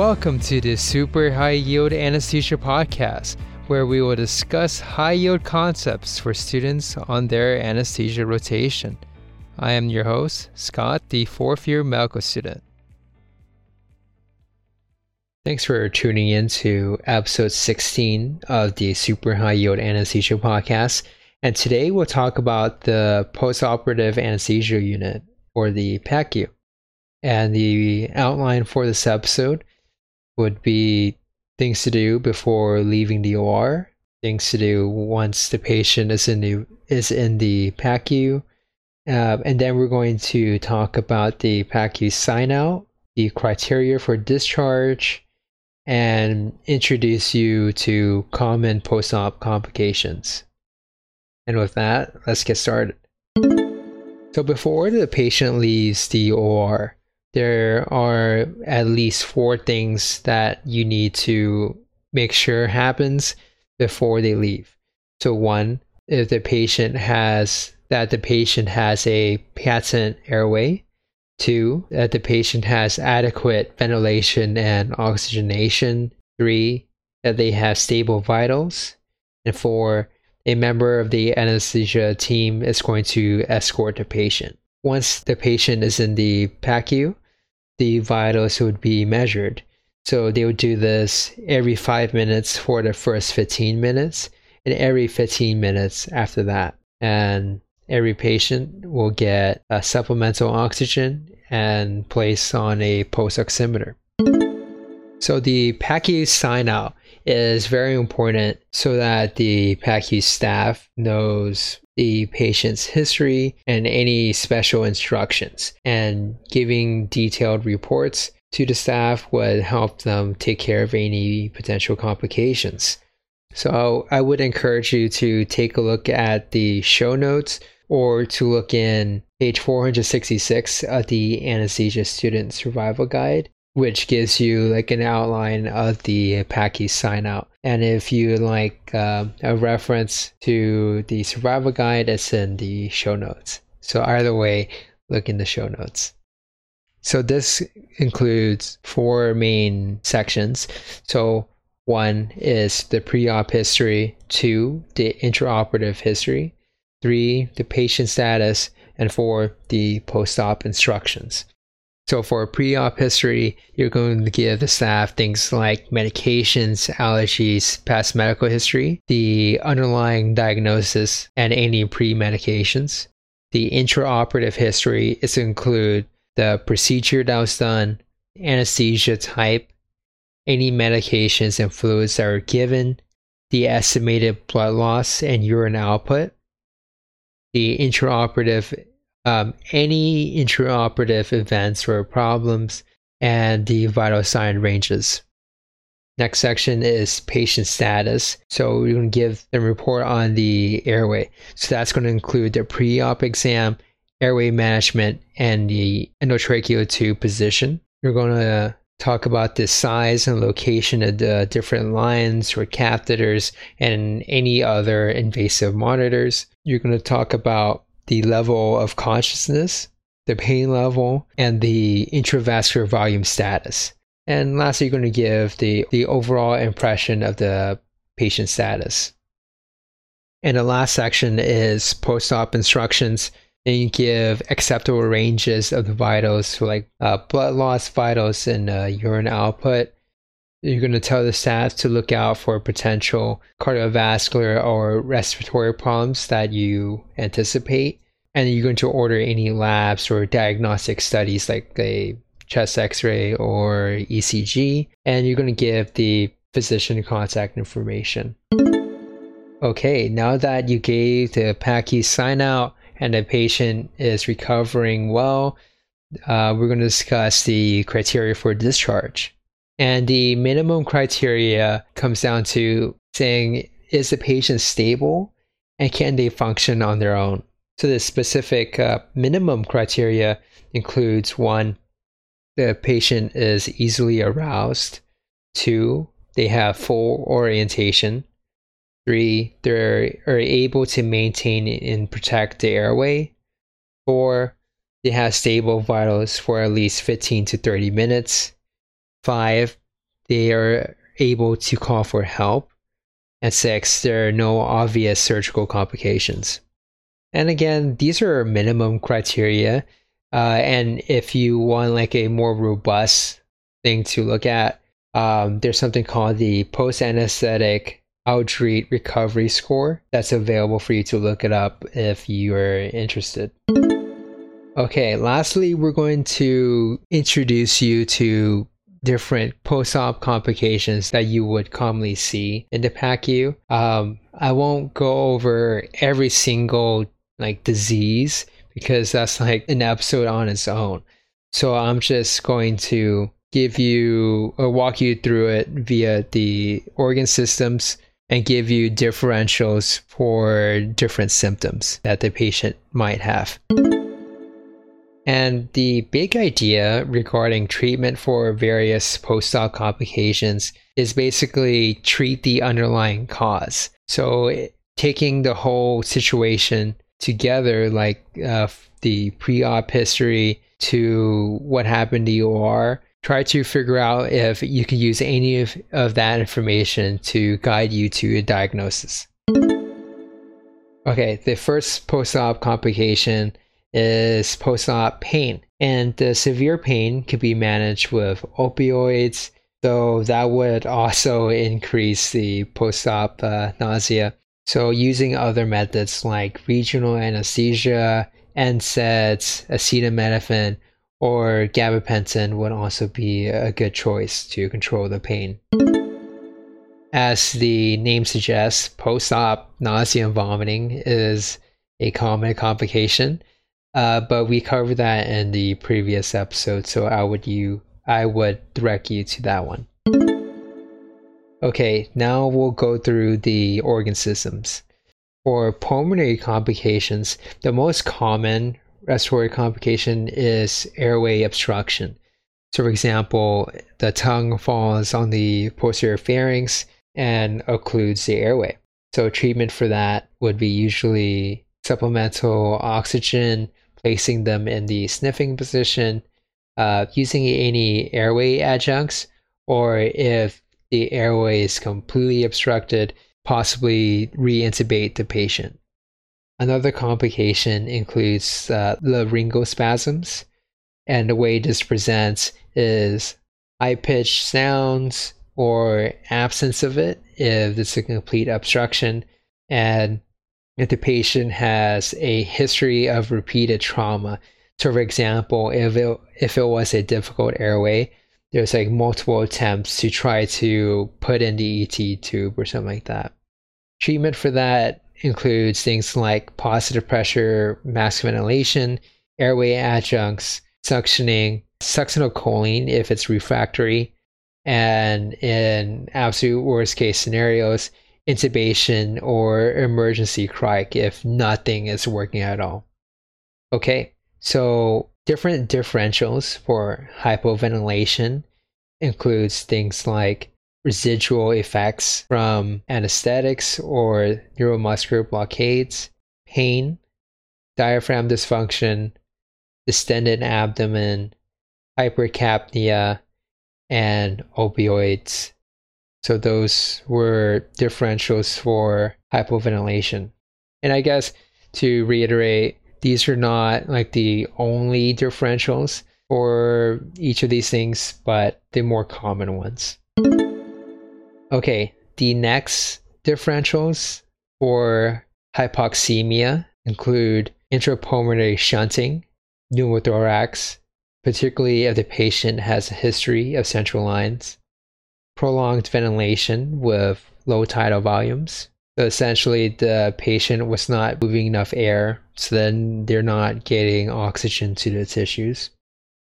welcome to the Super High Yield Anesthesia Podcast, where we will discuss high yield concepts for students on their anesthesia rotation. I am your host, Scott, the fourth year medical student. Thanks for tuning in to episode 16 of the Super High Yield Anesthesia Podcast. And today we'll talk about the postoperative anesthesia unit, or the PACU. And the outline for this episode would be things to do before leaving the OR, things to do once the patient is in the is in the PACU, uh, and then we're going to talk about the PACU sign out, the criteria for discharge, and introduce you to common post-op complications. And with that, let's get started. So before the patient leaves the OR, there are at least four things that you need to make sure happens before they leave. So one, if the patient has that the patient has a patent airway. Two, that the patient has adequate ventilation and oxygenation. Three, that they have stable vitals. And four, a member of the anesthesia team is going to escort the patient. Once the patient is in the PACU, the vitals would be measured. So they would do this every five minutes for the first 15 minutes and every 15 minutes after that. And every patient will get a supplemental oxygen and placed on a pulse oximeter. So the PACU sign out is very important so that the PACU staff knows the patient's history and any special instructions. And giving detailed reports to the staff would help them take care of any potential complications. So I would encourage you to take a look at the show notes or to look in page 466 of the Anesthesia Student Survival Guide which gives you like an outline of the PACU sign out. And if you like uh, a reference to the survival guide, it's in the show notes. So either way, look in the show notes. So this includes four main sections. So one is the pre-op history, two, the intraoperative history, three, the patient status, and four, the post-op instructions. So for pre-op history, you're going to give the staff things like medications, allergies, past medical history, the underlying diagnosis, and any pre-medications. The intraoperative history is to include the procedure that was done, anesthesia type, any medications and fluids that are given, the estimated blood loss and urine output, the intraoperative um, any intraoperative events or problems, and the vital sign ranges. Next section is patient status. So we're going to give them report on the airway. So that's going to include the pre-op exam, airway management, and the endotracheal tube position. We're going to talk about the size and location of the different lines or catheters and any other invasive monitors. You're going to talk about the level of consciousness, the pain level, and the intravascular volume status. And lastly, you're going to give the, the overall impression of the patient status. And the last section is post op instructions. And you give acceptable ranges of the vitals, like uh, blood loss vitals and uh, urine output. You're going to tell the staff to look out for potential cardiovascular or respiratory problems that you anticipate and you're going to order any labs or diagnostic studies like a chest x-ray or ECG and you're going to give the physician contact information. Okay, now that you gave the PACU sign out and the patient is recovering well, uh, we're going to discuss the criteria for discharge. And the minimum criteria comes down to saying, is the patient stable and can they function on their own? So the specific uh, minimum criteria includes one, the patient is easily aroused. Two, they have full orientation. Three, they are able to maintain and protect the airway. Four, they have stable vitals for at least 15 to 30 minutes. Five, they are able to call for help. And six, there are no obvious surgical complications. And again, these are minimum criteria. Uh, and if you want like a more robust thing to look at, um, there's something called the post anesthetic Aldrete recovery score that's available for you to look it up if you're interested. Okay, lastly, we're going to introduce you to different post-op complications that you would commonly see in the PACU. Um, I won't go over every single like disease because that's like an episode on its own. So I'm just going to give you or walk you through it via the organ systems and give you differentials for different symptoms that the patient might have. And the big idea regarding treatment for various post op complications is basically treat the underlying cause. So, taking the whole situation together, like uh, the pre op history to what happened to OR, try to figure out if you can use any of, of that information to guide you to a diagnosis. Okay, the first post op complication is post op pain. And the severe pain can be managed with opioids, though that would also increase the post op uh, nausea. So, using other methods like regional anesthesia, NSAIDs, acetaminophen, or gabapentin would also be a good choice to control the pain. As the name suggests, post op nausea and vomiting is a common complication uh, but we covered that in the previous episode, so I would you I would direct you to that one. Okay, now we'll go through the organ systems. For pulmonary complications, the most common respiratory complication is airway obstruction. So, for example, the tongue falls on the posterior pharynx and occludes the airway. So, treatment for that would be usually supplemental oxygen, placing them in the sniffing position, uh, using any airway adjuncts, or if the airway is completely obstructed, possibly reintubate the patient. Another complication includes uh, laryngospasms, and the way this presents is high pitched sounds or absence of it if it's a complete obstruction, and if the patient has a history of repeated trauma. So, for example, if it, if it was a difficult airway, there's like multiple attempts to try to put in the ET tube or something like that. Treatment for that includes things like positive pressure mask ventilation, airway adjuncts, suctioning, succinylcholine if it's refractory, and in absolute worst case scenarios, intubation or emergency cric if nothing is working at all. Okay, so different differentials for hypoventilation includes things like residual effects from anesthetics or neuromuscular blockades, pain, diaphragm dysfunction, distended abdomen, hypercapnia, and opioids so those were differentials for hypoventilation. And I guess to reiterate, these are not like the only differentials for each of these things, but the more common ones. Okay, the next differentials for hypoxemia include intrapulmonary shunting, pneumothorax, particularly if the patient has a history of central lines, prolonged ventilation with low tidal volumes. So essentially, the patient was not moving enough air, so then they're not getting oxygen to the tissues.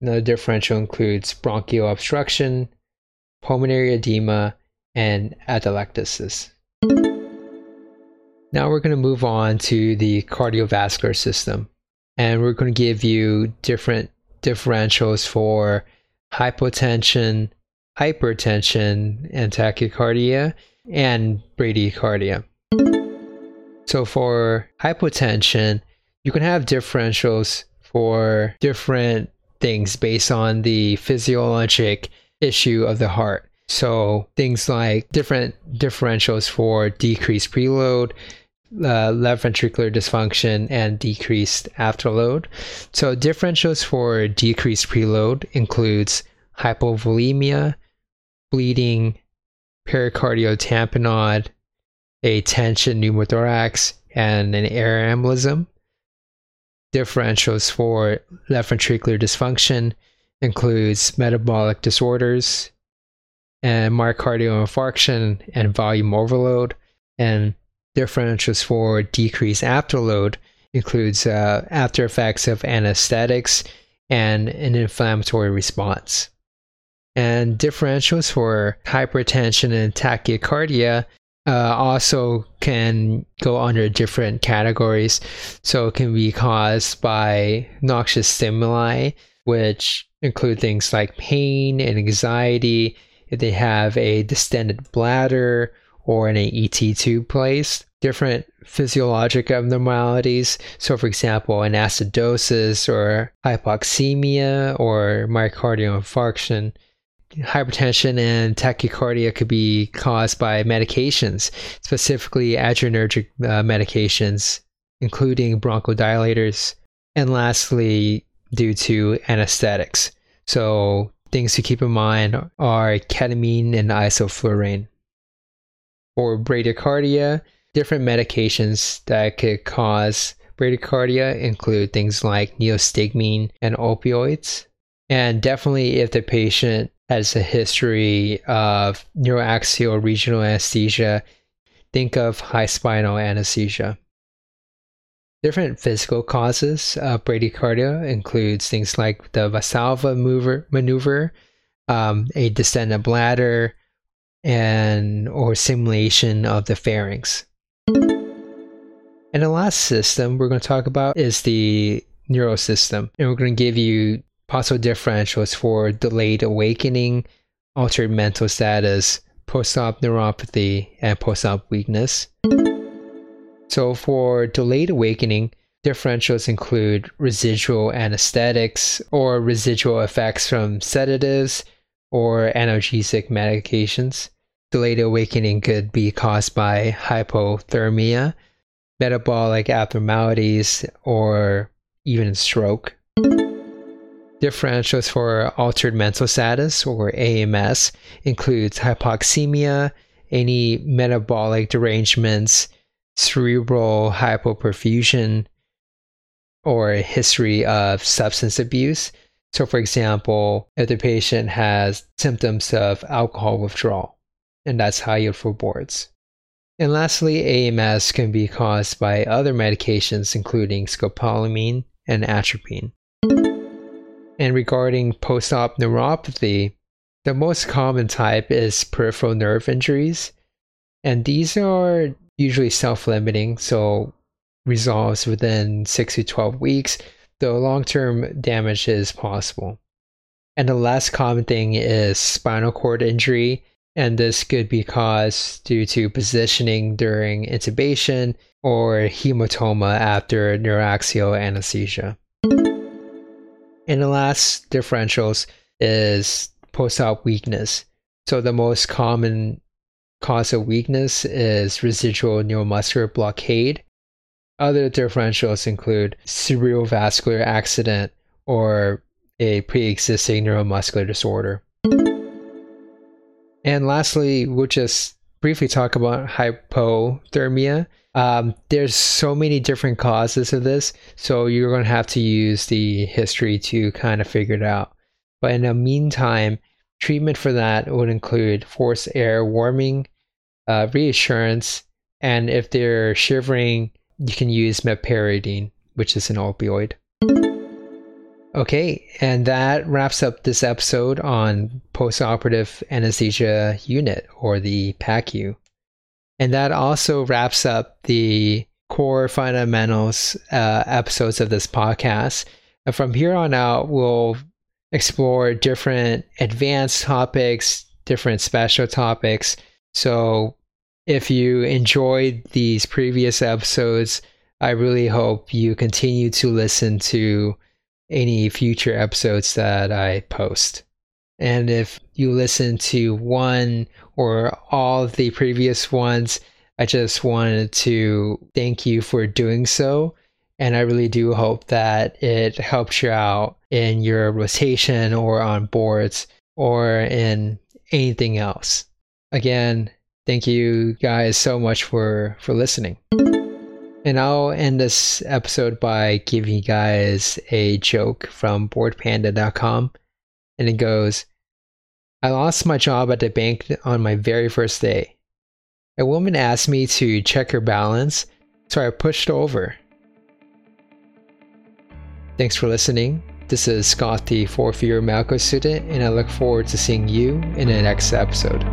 Another differential includes bronchial obstruction, pulmonary edema, and atelectasis. Now we're going to move on to the cardiovascular system, and we're going to give you different differentials for hypotension, hypertension and tachycardia, and bradycardia. So for hypotension, you can have differentials for different things based on the physiologic issue of the heart. So things like different differentials for decreased preload, uh, left ventricular dysfunction, and decreased afterload. So differentials for decreased preload includes hypovolemia, bleeding, pericardial tamponade, a tension pneumothorax, and an air embolism. Differentials for left ventricular dysfunction includes metabolic disorders and myocardial infarction and volume overload. And differentials for decreased afterload includes uh, after effects of anesthetics and an inflammatory response. And differentials for hypertension and tachycardia uh, also can go under different categories. So it can be caused by noxious stimuli, which include things like pain and anxiety, if they have a distended bladder or an ET tube placed, different physiologic abnormalities. So, for example, an acidosis or hypoxemia or myocardial infarction hypertension and tachycardia could be caused by medications, specifically adrenergic uh, medications, including bronchodilators, and lastly, due to anesthetics. So, things to keep in mind are ketamine and isoflurane. For bradycardia, different medications that could cause bradycardia include things like neostigmine and opioids. And definitely, if the patient has a history of neuroaxial regional anesthesia, think of high spinal anesthesia. Different physical causes of bradycardia includes things like the Valsalva mover, maneuver, um, a distended bladder, and or simulation of the pharynx. And the last system we're going to talk about is the neural system, and we're going to give you possible differentials for delayed awakening, altered mental status, post-op neuropathy, and post-op weakness. So for delayed awakening, differentials include residual anesthetics or residual effects from sedatives or analgesic medications. Delayed awakening could be caused by hypothermia, metabolic abnormalities, or even stroke. Differentials for altered mental status or AMS includes hypoxemia, any metabolic derangements, cerebral hypoperfusion, or history of substance abuse. So, for example, if the patient has symptoms of alcohol withdrawal, and that's high for boards. And lastly, AMS can be caused by other medications, including scopolamine and atropine. And regarding post op neuropathy, the most common type is peripheral nerve injuries. And these are usually self limiting, so resolves within 6 to 12 weeks, though long term damage is possible. And the last common thing is spinal cord injury, and this could be caused due to positioning during intubation or hematoma after neuroaxial anesthesia. And the last differentials is post-op weakness. So the most common cause of weakness is residual neuromuscular blockade. Other differentials include cerebrovascular accident or a pre-existing neuromuscular disorder. And lastly, we'll just briefly talk about hypothermia. Um, there's so many different causes of this, so you're going to have to use the history to kind of figure it out. But in the meantime, treatment for that would include forced air warming, uh, reassurance, and if they're shivering, you can use meperidine, which is an opioid. Okay, and that wraps up this episode on postoperative anesthesia unit or the PACU. And that also wraps up the core fundamentals uh, episodes of this podcast. And from here on out, we'll explore different advanced topics, different special topics. So if you enjoyed these previous episodes, I really hope you continue to listen to any future episodes that I post. And if you listen to one or all of the previous ones, I just wanted to thank you for doing so. And I really do hope that it helps you out in your rotation or on boards or in anything else. Again, thank you guys so much for for listening. And I'll end this episode by giving you guys a joke from boredpanda.com. And it goes I lost my job at the bank on my very first day. A woman asked me to check her balance, so I pushed over. Thanks for listening. This is Scott, the fourth year Malco student, and I look forward to seeing you in the next episode.